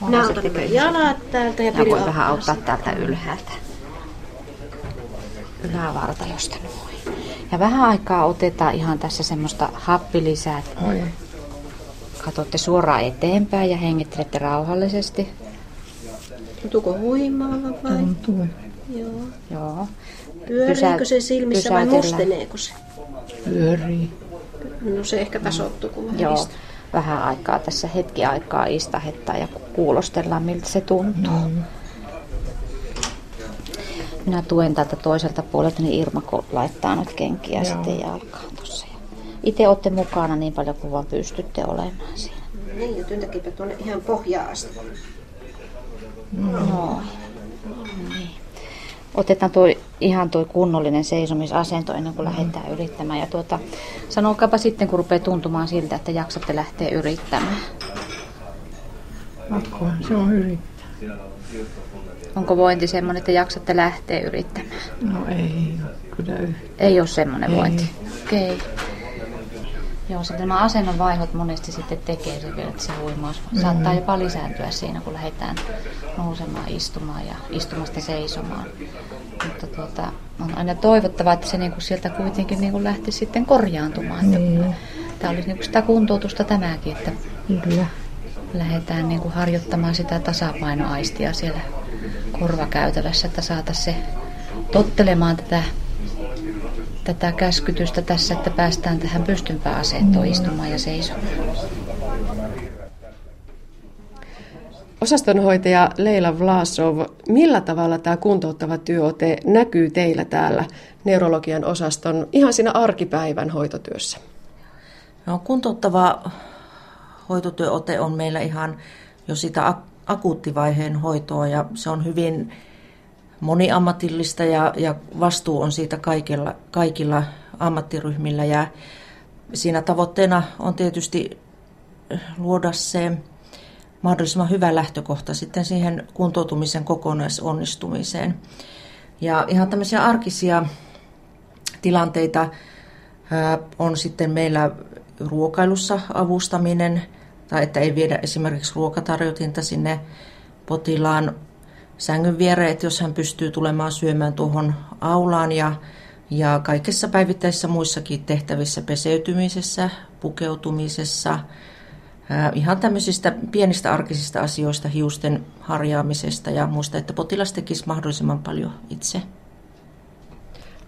Minä otan jalat täältä ja Mä voin vähän auttaa täältä ylhäältä. Ylävartalosta noin. Ja vähän aikaa otetaan ihan tässä semmoista happilisää. Oi. Katsotte suoraan eteenpäin ja hengittelette rauhallisesti. Tuntuuko huimaava vai? Tuntuu. Joo. Joo. Pyöriikö se silmissä vai musteneeko se? Pyörii. No se ehkä tasoittuu, kun Joo. istuu. Vähän aikaa tässä hetki aikaa istahettaa ja kuulostellaan miltä se tuntuu. Mm. Minä tuen täältä toiselta puolelta, niin Irma ko- laittaa nyt kenkiä Joo. sitten jalkaan tuossa. Itse olette mukana niin paljon kuin vaan pystytte olemaan siinä. Niin, ja tuonne ihan pohjaan asti. Noin. Niin. Otetaan tuo, ihan tuo kunnollinen seisomisasento ennen kuin lähdetään yrittämään. Ja tuota, sanokaapa sitten, kun rupeaa tuntumaan siltä, että jaksatte lähteä yrittämään. Pakko, se on yrittää. Onko vointi semmoinen, että jaksatte lähteä yrittämään? No ei kyllä yhtään. Ei ole semmoinen Ei. vointi. Okei. Okay. Joo, se nämä asennon vaihot monesti sitten tekee se vielä, että se huimaus saattaa jopa lisääntyä siinä, kun lähdetään nousemaan, istumaan ja istumasta seisomaan. Mutta tuota, on aina toivottavaa, että se niinku sieltä kuitenkin niinku lähti sitten korjaantumaan. Että Niin. Tämä olisi niinku sitä kuntoutusta tämäkin, että Kyllä. lähdetään niinku harjoittamaan sitä tasapainoaistia siellä korvakäytävässä, että saataisiin se tottelemaan tätä, tätä käskytystä tässä, että päästään tähän pystympään asentoon istumaan ja seisomaan. Osastonhoitaja Leila Vlasov, millä tavalla tämä kuntouttava työote näkyy teillä täällä neurologian osaston ihan siinä arkipäivän hoitotyössä? No, kuntouttava hoitotyöote on meillä ihan jo sitä ak- akuuttivaiheen hoitoa ja se on hyvin moniammatillista ja, ja vastuu on siitä kaikilla, kaikilla ammattiryhmillä ja siinä tavoitteena on tietysti luoda se mahdollisimman hyvä lähtökohta sitten siihen kuntoutumisen kokonaisonnistumiseen. Ja ihan tämmöisiä arkisia tilanteita on sitten meillä ruokailussa avustaminen, tai että ei viedä esimerkiksi ruokatarjotinta sinne potilaan sängyn viereen, että jos hän pystyy tulemaan syömään tuohon aulaan ja, ja kaikissa päivittäisissä muissakin tehtävissä, peseytymisessä, pukeutumisessa, ihan tämmöisistä pienistä arkisista asioista, hiusten harjaamisesta ja muista, että potilas tekisi mahdollisimman paljon itse.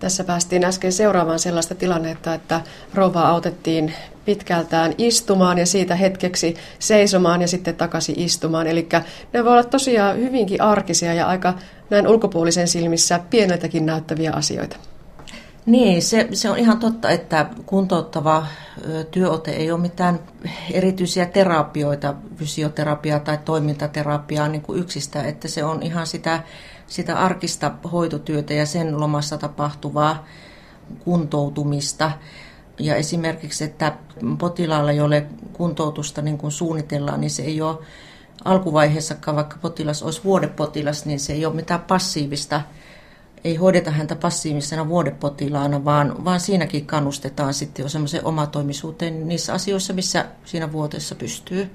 Tässä päästiin äsken seuraavaan sellaista tilannetta, että rouva autettiin pitkältään istumaan ja siitä hetkeksi seisomaan ja sitten takaisin istumaan. Eli ne voi olla tosiaan hyvinkin arkisia ja aika näin ulkopuolisen silmissä pieneltäkin näyttäviä asioita. Niin, se, se on ihan totta, että kuntouttava työote ei ole mitään erityisiä terapioita, fysioterapiaa tai toimintaterapiaa niin kuin yksistään, että se on ihan sitä, sitä arkista hoitotyötä ja sen lomassa tapahtuvaa kuntoutumista. Ja esimerkiksi, että potilaalla, jolle kuntoutusta niin kuin suunnitellaan, niin se ei ole alkuvaiheessakaan, vaikka potilas olisi vuodepotilas, niin se ei ole mitään passiivista ei hoideta häntä passiivisena vuodepotilaana, vaan, vaan siinäkin kannustetaan sitten jo semmoiseen omatoimisuuteen niissä asioissa, missä siinä vuoteessa pystyy.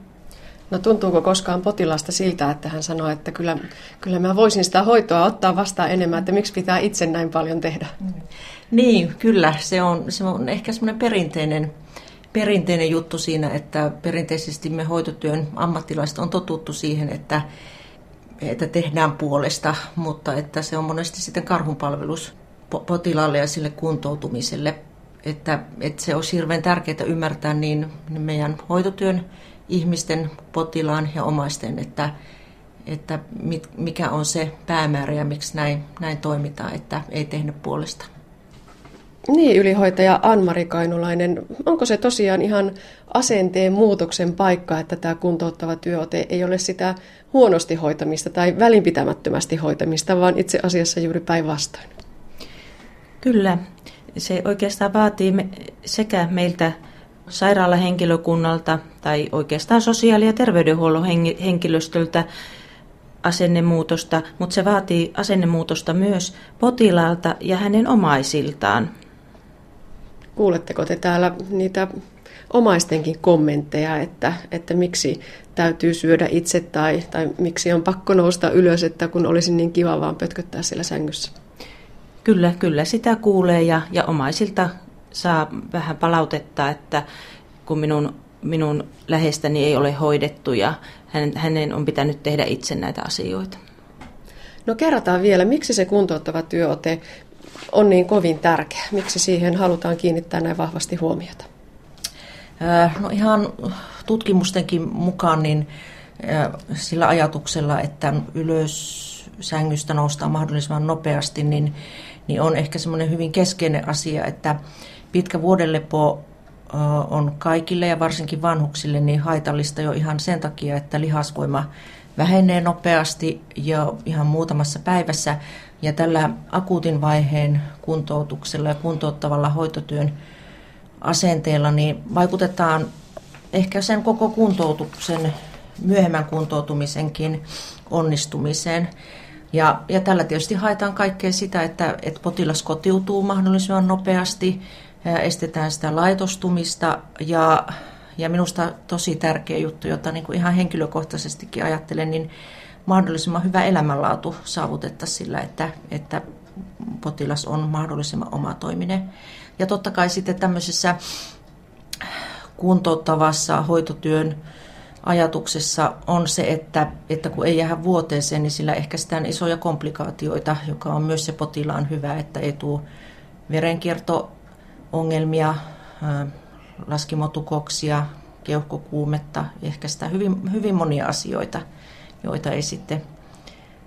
No tuntuuko koskaan potilasta siltä, että hän sanoo, että kyllä, kyllä mä voisin sitä hoitoa ottaa vastaan enemmän, että miksi pitää itse näin paljon tehdä? Niin, kyllä. Se on, se on ehkä semmoinen perinteinen, perinteinen juttu siinä, että perinteisesti me hoitotyön ammattilaiset on totuttu siihen, että, että tehdään puolesta, mutta että se on monesti sitten karhunpalvelus po- potilaalle ja sille kuntoutumiselle. Että, että se olisi hirveän tärkeää ymmärtää niin meidän hoitotyön ihmisten, potilaan ja omaisten, että, että mit, mikä on se päämäärä ja miksi näin, näin toimitaan, että ei tehdä puolesta. Niin, ylihoitaja Anmari Kainulainen, onko se tosiaan ihan asenteen muutoksen paikka, että tämä kuntouttava työote ei ole sitä huonosti hoitamista tai välinpitämättömästi hoitamista, vaan itse asiassa juuri päinvastoin? Kyllä, se oikeastaan vaatii sekä meiltä sairaalahenkilökunnalta tai oikeastaan sosiaali- ja terveydenhuollon henkilöstöltä asennemuutosta, mutta se vaatii asennemuutosta myös potilaalta ja hänen omaisiltaan. Kuuletteko te täällä niitä omaistenkin kommentteja, että, että miksi täytyy syödä itse tai, tai miksi on pakko nousta ylös, että kun olisi niin kiva vaan pötköttää siellä sängyssä. Kyllä, kyllä sitä kuulee ja, ja omaisilta saa vähän palautetta, että kun minun, minun lähestäni ei ole hoidettu ja hänen, hänen on pitänyt tehdä itse näitä asioita. No kerrotaan vielä, miksi se kuntouttava työote on niin kovin tärkeä? Miksi siihen halutaan kiinnittää näin vahvasti huomiota? No ihan tutkimustenkin mukaan niin sillä ajatuksella, että ylös sängystä noustaan mahdollisimman nopeasti, niin, niin on ehkä semmoinen hyvin keskeinen asia, että pitkä vuodelepo on kaikille ja varsinkin vanhuksille niin haitallista jo ihan sen takia, että lihasvoima vähenee nopeasti ja ihan muutamassa päivässä. Ja tällä akuutin vaiheen kuntoutuksella ja kuntouttavalla hoitotyön asenteella niin vaikutetaan ehkä sen koko kuntoutuksen, myöhemmän kuntoutumisenkin onnistumiseen. Ja, ja tällä tietysti haetaan kaikkea sitä, että, että potilas kotiutuu mahdollisimman nopeasti, estetään sitä laitostumista ja, ja minusta tosi tärkeä juttu, jota niin kuin ihan henkilökohtaisestikin ajattelen, niin mahdollisimman hyvä elämänlaatu saavutettaisiin sillä, että, että potilas on mahdollisimman omatoiminen. Ja totta kai sitten tämmöisessä kuntouttavassa hoitotyön ajatuksessa on se, että, että kun ei jää vuoteeseen, niin sillä ehkäistään isoja komplikaatioita, joka on myös se potilaan hyvä, että ei tule verenkierto-ongelmia, laskimotukoksia, keuhkokuumetta, ehkäistään hyvin, hyvin monia asioita, joita ei sitten,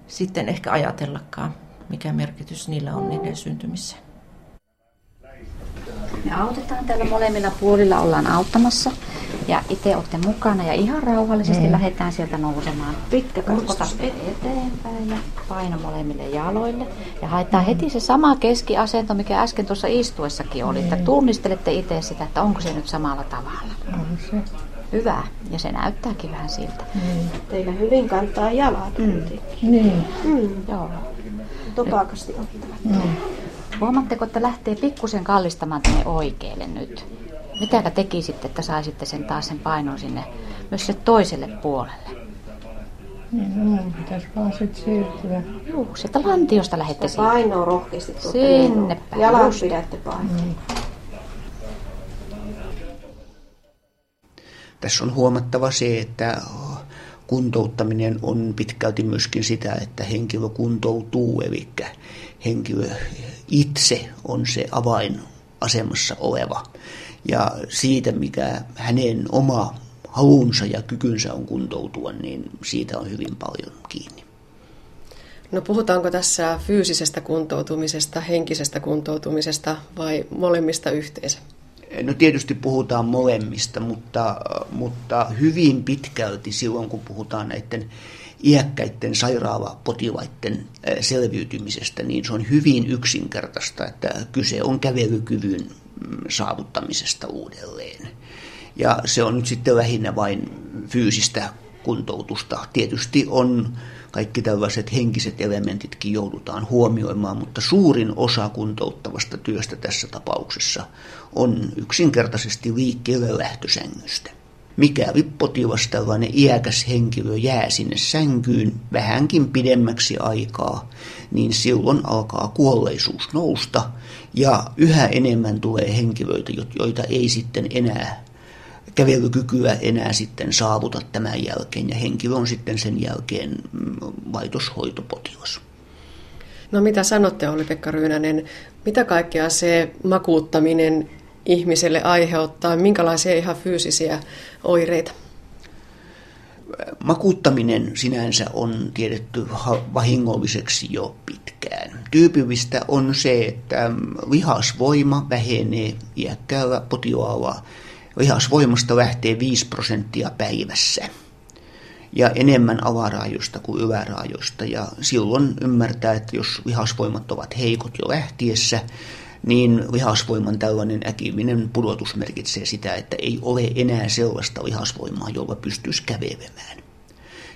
sitten ehkä ajatellakaan, mikä merkitys niillä on niiden syntymiseen. Me autetaan täällä molemmilla puolilla, ollaan auttamassa. Ja itse olette mukana ja ihan rauhallisesti mm. lähdetään sieltä nousemaan. Pitkä kurkota eteenpäin ja paino molemmille jaloille. Ja haetaan heti se sama keskiasento, mikä äsken tuossa istuessakin oli. Että tunnistelette itse sitä, että onko se nyt samalla tavalla. On se. Hyvä. Ja se näyttääkin vähän siltä. Niin. Teillä hyvin kantaa jalat mm. Niin. Mm. Joo. Topakasti ottavat. Mm. Huomaatteko, että lähtee pikkusen kallistamaan tänne oikealle nyt? Mitä tekisitte, että saisitte sen taas sen painon sinne myös se toiselle puolelle? Niin, no mun pitäisi vaan sitten siirtyä. Juu, sieltä lantiosta lähette Sitä painoa rohkeasti Sinne päin, Jalat just. pidätte painoa. Niin. Tässä on huomattava se, että kuntouttaminen on pitkälti myöskin sitä, että henkilö kuntoutuu, eli henkilö itse on se avainasemassa oleva. Ja siitä, mikä hänen oma halunsa ja kykynsä on kuntoutua, niin siitä on hyvin paljon kiinni. No puhutaanko tässä fyysisestä kuntoutumisesta, henkisestä kuntoutumisesta vai molemmista yhteensä? No tietysti puhutaan molemmista, mutta, mutta hyvin pitkälti silloin, kun puhutaan näiden iäkkäiden sairaalapotilaiden selviytymisestä, niin se on hyvin yksinkertaista, että kyse on kävelykyvyn mm, saavuttamisesta uudelleen. Ja se on nyt sitten lähinnä vain fyysistä kuntoutusta. Tietysti on kaikki tällaiset henkiset elementitkin joudutaan huomioimaan, mutta suurin osa kuntouttavasta työstä tässä tapauksessa on yksinkertaisesti liikkeelle lähtösängystä. Mikäli potilas tällainen iäkäs henkilö jää sinne sänkyyn vähänkin pidemmäksi aikaa, niin silloin alkaa kuolleisuus nousta ja yhä enemmän tulee henkilöitä, joita ei sitten enää kävelykykyä enää sitten saavuta tämän jälkeen ja henkilö on sitten sen jälkeen mm, laitoshoitopotilas. No mitä sanotte Olli-Pekka Ryynänen, mitä kaikkea se makuuttaminen ihmiselle aiheuttaa, minkälaisia ihan fyysisiä oireita? Makuuttaminen sinänsä on tiedetty vahingolliseksi jo pitkään. Tyypillistä on se, että lihasvoima vähenee iäkkäällä potilaalla. Lihasvoimasta lähtee 5 prosenttia päivässä ja enemmän alaraajoista kuin yläraajoista. Ja silloin ymmärtää, että jos lihasvoimat ovat heikot jo lähtiessä, niin lihasvoiman tällainen äkillinen pudotus merkitsee sitä, että ei ole enää sellaista lihasvoimaa, jolla pystyisi kävelemään.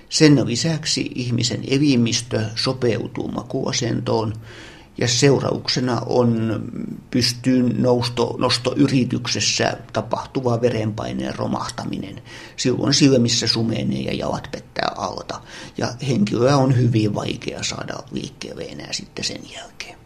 Sen lisäksi ihmisen elimistö sopeutuu makuasentoon ja seurauksena on pystyyn nousto, nostoyrityksessä tapahtuva verenpaineen romahtaminen. Silloin silmissä sumenee ja jalat pettää alta ja henkilöä on hyvin vaikea saada liikkeelle enää sitten sen jälkeen.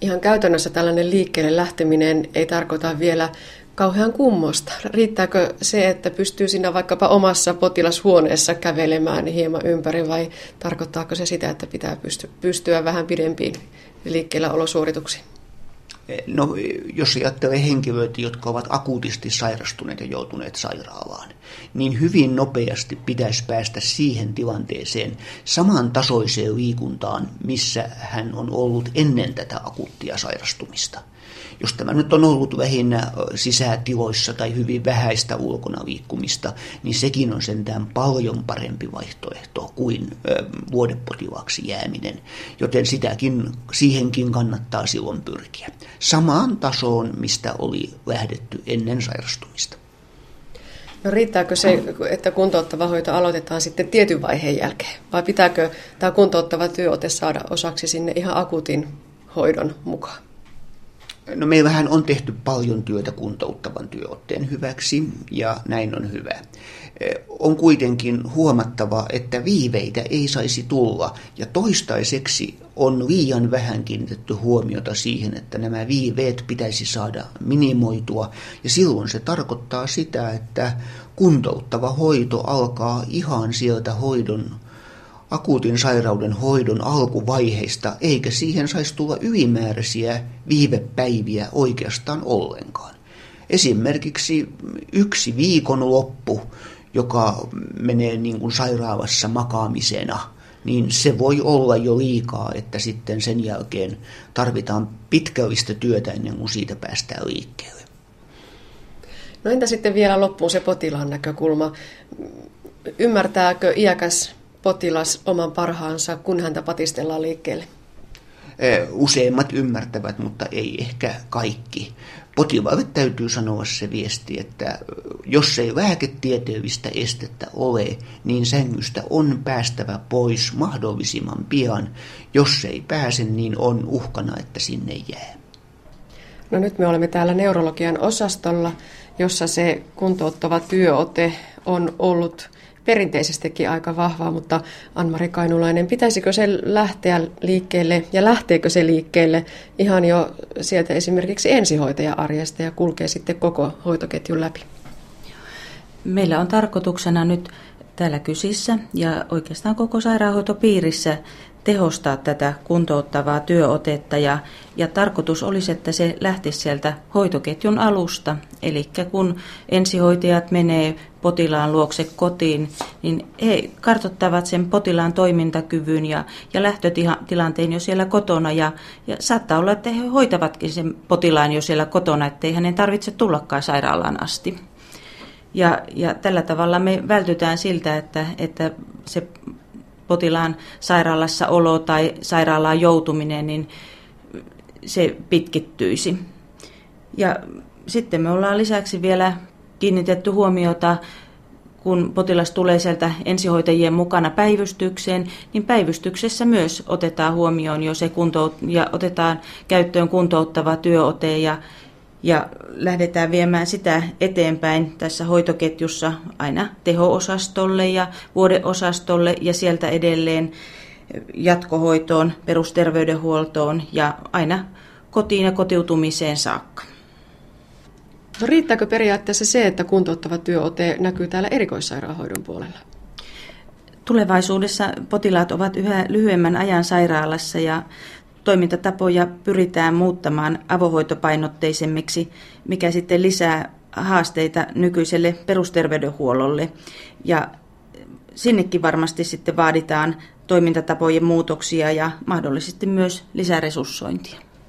Ihan käytännössä tällainen liikkeelle lähteminen ei tarkoita vielä kauhean kummosta. Riittääkö se, että pystyy siinä vaikkapa omassa potilashuoneessa kävelemään hieman ympäri vai tarkoittaako se sitä, että pitää pystyä vähän pidempiin liikkeellä olosuorituksiin? No, jos ajattelee henkilöitä, jotka ovat akuutisti sairastuneet ja joutuneet sairaalaan, niin hyvin nopeasti pitäisi päästä siihen tilanteeseen samantasoiseen liikuntaan, missä hän on ollut ennen tätä akuuttia sairastumista. Jos tämä nyt on ollut lähinnä sisätiloissa tai hyvin vähäistä ulkona liikkumista, niin sekin on sentään paljon parempi vaihtoehto kuin vuodepotilaaksi jääminen. Joten sitäkin, siihenkin kannattaa silloin pyrkiä. Samaan tasoon, mistä oli lähdetty ennen sairastumista. No riittääkö se, että kuntouttava hoito aloitetaan sitten tietyn vaiheen jälkeen? Vai pitääkö tämä kuntouttava työote saada osaksi sinne ihan akuutin hoidon mukaan? No meillähän on tehty paljon työtä kuntouttavan työotteen hyväksi ja näin on hyvä. On kuitenkin huomattava, että viiveitä ei saisi tulla ja toistaiseksi on liian vähän kiinnitetty huomiota siihen, että nämä viiveet pitäisi saada minimoitua ja silloin se tarkoittaa sitä, että kuntouttava hoito alkaa ihan sieltä hoidon akuutin sairauden hoidon alkuvaiheista, eikä siihen saisi tulla ylimääräisiä viivepäiviä oikeastaan ollenkaan. Esimerkiksi yksi viikonloppu, joka menee niin kuin sairaalassa makaamisena, niin se voi olla jo liikaa, että sitten sen jälkeen tarvitaan pitkällistä työtä ennen kuin siitä päästään liikkeelle. No entä sitten vielä loppuun se potilaan näkökulma? Ymmärtääkö iäkäs potilas oman parhaansa, kun häntä patistellaan liikkeelle? Useimmat ymmärtävät, mutta ei ehkä kaikki. Potilaalle täytyy sanoa se viesti, että jos ei lääketieteellistä estettä ole, niin sängystä on päästävä pois mahdollisimman pian. Jos ei pääse, niin on uhkana, että sinne jää. No nyt me olemme täällä neurologian osastolla, jossa se kuntouttava työote on ollut perinteisestikin aika vahvaa, mutta Anmari Kainulainen, pitäisikö se lähteä liikkeelle ja lähteekö se liikkeelle ihan jo sieltä esimerkiksi ensihoitaja-arjesta ja kulkee sitten koko hoitoketjun läpi? Meillä on tarkoituksena nyt täällä kysissä ja oikeastaan koko sairaanhoitopiirissä tehostaa tätä kuntouttavaa työotetta ja, ja tarkoitus olisi, että se lähtisi sieltä hoitoketjun alusta. Eli kun ensihoitajat menee potilaan luokse kotiin, niin he kartoittavat sen potilaan toimintakyvyn ja, ja lähtötilanteen jo siellä kotona. Ja, ja saattaa olla, että he hoitavatkin sen potilaan jo siellä kotona, ettei hänen tarvitse tullakaan sairaalaan asti. Ja, ja tällä tavalla me vältytään siltä, että, että se potilaan sairaalassa olo tai sairaalaan joutuminen, niin se pitkittyisi. Ja sitten me ollaan lisäksi vielä kiinnitetty huomiota, kun potilas tulee sieltä ensihoitajien mukana päivystykseen, niin päivystyksessä myös otetaan huomioon jo se kuntout- ja otetaan käyttöön kuntouttava työote ja ja lähdetään viemään sitä eteenpäin tässä hoitoketjussa aina teho-osastolle ja vuodeosastolle ja sieltä edelleen jatkohoitoon, perusterveydenhuoltoon ja aina kotiin ja kotiutumiseen saakka. No riittääkö periaatteessa se, että kuntouttava työote näkyy täällä erikoissairaanhoidon puolella? Tulevaisuudessa potilaat ovat yhä lyhyemmän ajan sairaalassa ja toimintatapoja pyritään muuttamaan avohoitopainotteisemmiksi, mikä sitten lisää haasteita nykyiselle perusterveydenhuollolle. Ja sinnekin varmasti sitten vaaditaan toimintatapojen muutoksia ja mahdollisesti myös lisäresurssointia.